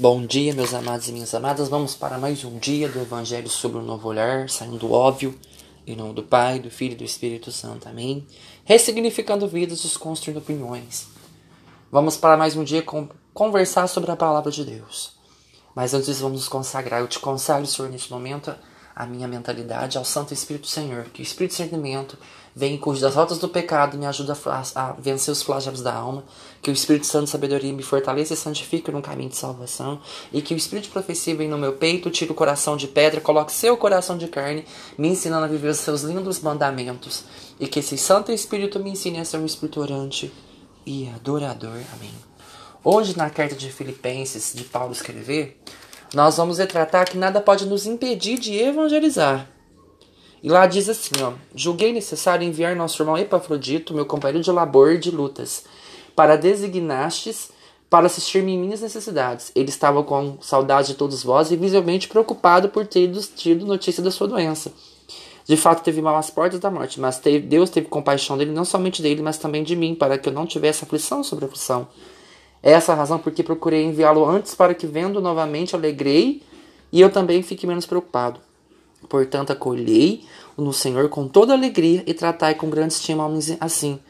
Bom dia, meus amados e minhas amadas. Vamos para mais um dia do Evangelho sobre o Novo Olhar, saindo do óbvio, em nome do Pai, do Filho e do Espírito Santo. Amém. Ressignificando vidas, desconstruindo opiniões. Vamos para mais um dia conversar sobre a palavra de Deus. Mas antes vamos nos consagrar. Eu te consagro, Senhor, neste momento, a minha mentalidade ao Santo Espírito Senhor. Que o Espírito de discernimento Vem e cuide das rotas do pecado me ajuda a, a, vencer os flagelos da alma. Que o Espírito Santo de sabedoria me fortaleça e santifique no caminho de salvação. E que o Espírito de profecia venha no meu peito, tire o coração de pedra, coloque seu coração de carne, me ensinando a viver os seus lindos mandamentos. E que esse Santo Espírito me ensine a ser um espírito orante e adorador. Amém. Hoje, na carta de Filipenses, de Paulo escrever, nós vamos retratar que nada pode nos impedir de evangelizar e lá diz assim, ó: Julguei necessário enviar nosso irmão Epafrodito, meu companheiro de labor e de lutas, para designastes para assistir-me em minhas necessidades. Ele estava com saudade de todos vós e visivelmente preocupado por ter tido notícia da sua doença. De fato, teve mal às portas da morte, mas teve, Deus teve compaixão dele, não somente dele, mas também de mim, para que eu não tivesse aflição sobre aflição. É essa razão porque procurei enviá-lo antes, para que, vendo novamente, alegrei e eu também fique menos preocupado. Portanto, acolhei no Senhor com toda alegria e tratai com grande estima homens assim,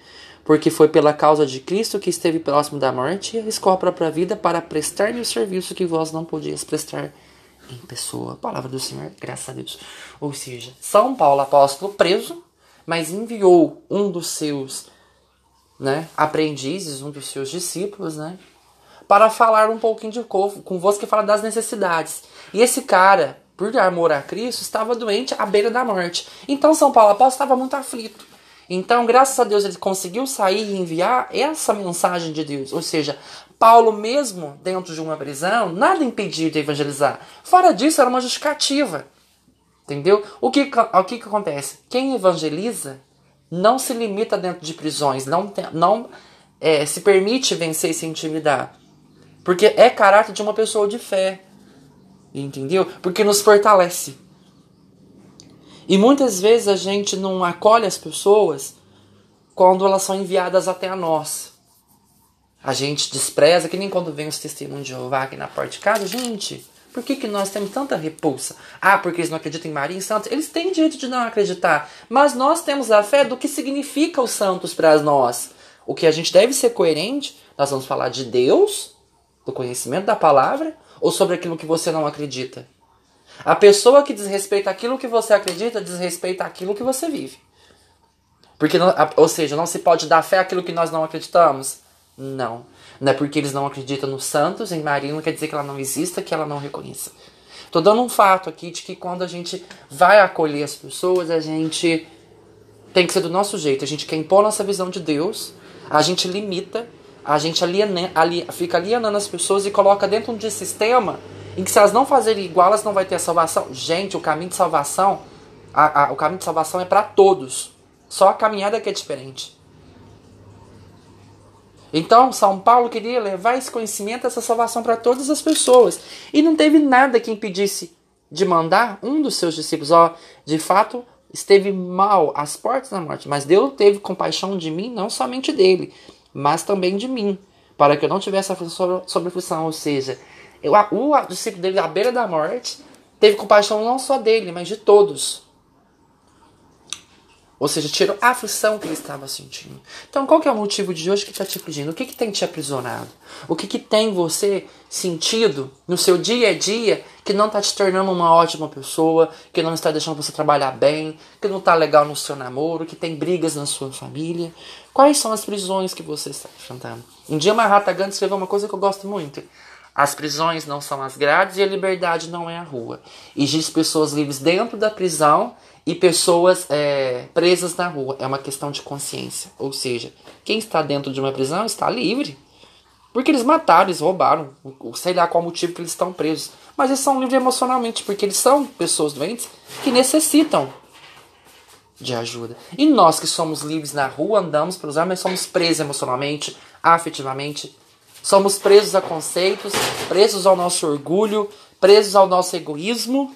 porque foi pela causa de Cristo que esteve próximo da morte e arriscou a própria vida para prestar-lhe o serviço que vós não podias prestar em pessoa. Palavra do Senhor, graças a Deus. Ou seja, São Paulo, apóstolo, preso, mas enviou um dos seus né, aprendizes, um dos seus discípulos, né, para falar um pouquinho de convosco que fala das necessidades. E esse cara, por amor a Cristo, estava doente à beira da morte. Então São Paulo apóstolo estava muito aflito. Então, graças a Deus, ele conseguiu sair e enviar essa mensagem de Deus. Ou seja, Paulo, mesmo dentro de uma prisão, nada impediu de evangelizar. Fora disso, era uma justificativa. Entendeu? O que, o que, que acontece? Quem evangeliza não se limita dentro de prisões, não, não é, se permite vencer e se intimidar. Porque é caráter de uma pessoa de fé. Entendeu? Porque nos fortalece. E muitas vezes a gente não acolhe as pessoas quando elas são enviadas até a nós. A gente despreza, que nem quando vem os testemunhos de Jeová aqui na porta de casa. Gente, por que, que nós temos tanta repulsa? Ah, porque eles não acreditam em Maria e Santos? Eles têm direito de não acreditar. Mas nós temos a fé do que significa os santos para nós. O que a gente deve ser coerente, nós vamos falar de Deus, do conhecimento da palavra, ou sobre aquilo que você não acredita. A pessoa que desrespeita aquilo que você acredita, desrespeita aquilo que você vive. Porque, ou seja, não se pode dar fé àquilo que nós não acreditamos? Não. Não é porque eles não acreditam nos santos, em Maria, não quer dizer que ela não exista, que ela não reconheça. Tô dando um fato aqui de que quando a gente vai acolher as pessoas, a gente tem que ser do nosso jeito. A gente quer impor nossa visão de Deus, a gente limita a gente aliena, ali, fica alienando as pessoas e coloca dentro de um sistema em que se elas não fazerem igual, elas não vai ter salvação. Gente, o caminho de salvação, a, a, o caminho de salvação é para todos. Só a caminhada que é diferente. Então, São Paulo queria levar esse conhecimento, essa salvação para todas as pessoas. E não teve nada que impedisse de mandar um dos seus discípulos. Ó, de fato, esteve mal às portas da morte, mas Deus teve compaixão de mim, não somente dele mas também de mim, para que eu não tivesse aflição sobre aflição. Ou seja, eu, o discípulo dele, à beira da morte, teve compaixão não só dele, mas de todos. Ou seja, tirou a aflição que ele estava sentindo. Então, qual que é o motivo de hoje que está te pedindo? O que, que tem te aprisionado? O que, que tem você sentido no seu dia a dia que não está te tornando uma ótima pessoa, que não está deixando você trabalhar bem, que não está legal no seu namoro, que tem brigas na sua família? Quais são as prisões que você está enfrentando? Um dia Mahatma Gandhi escreveu uma coisa que eu gosto muito. As prisões não são as grades e a liberdade não é a rua. Existem pessoas livres dentro da prisão e pessoas é, presas na rua. É uma questão de consciência. Ou seja, quem está dentro de uma prisão está livre. Porque eles mataram, eles roubaram. Sei lá qual motivo que eles estão presos. Mas eles são livres emocionalmente, porque eles são pessoas doentes que necessitam de ajuda. E nós que somos livres na rua, andamos pelos ar, mas somos presos emocionalmente, afetivamente, Somos presos a conceitos, presos ao nosso orgulho, presos ao nosso egoísmo.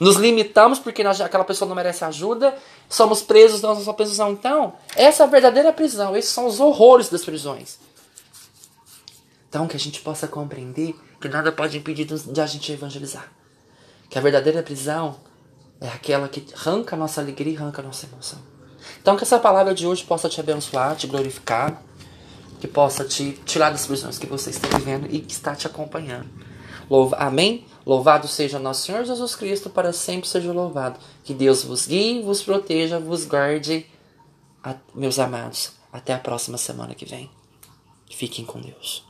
Nos limitamos porque aquela pessoa não merece ajuda. Somos presos na nossa prisão. Então, essa é a verdadeira prisão. Esses são os horrores das prisões. Então, que a gente possa compreender que nada pode impedir de a gente evangelizar. Que a verdadeira prisão é aquela que arranca a nossa alegria e arranca a nossa emoção. Então, que essa palavra de hoje possa te abençoar, te glorificar, que possa te tirar das prisões que você está vivendo e que está te acompanhando. Louva, amém? Louvado seja nosso Senhor Jesus Cristo, para sempre seja louvado. Que Deus vos guie, vos proteja, vos guarde, meus amados. Até a próxima semana que vem. Fiquem com Deus.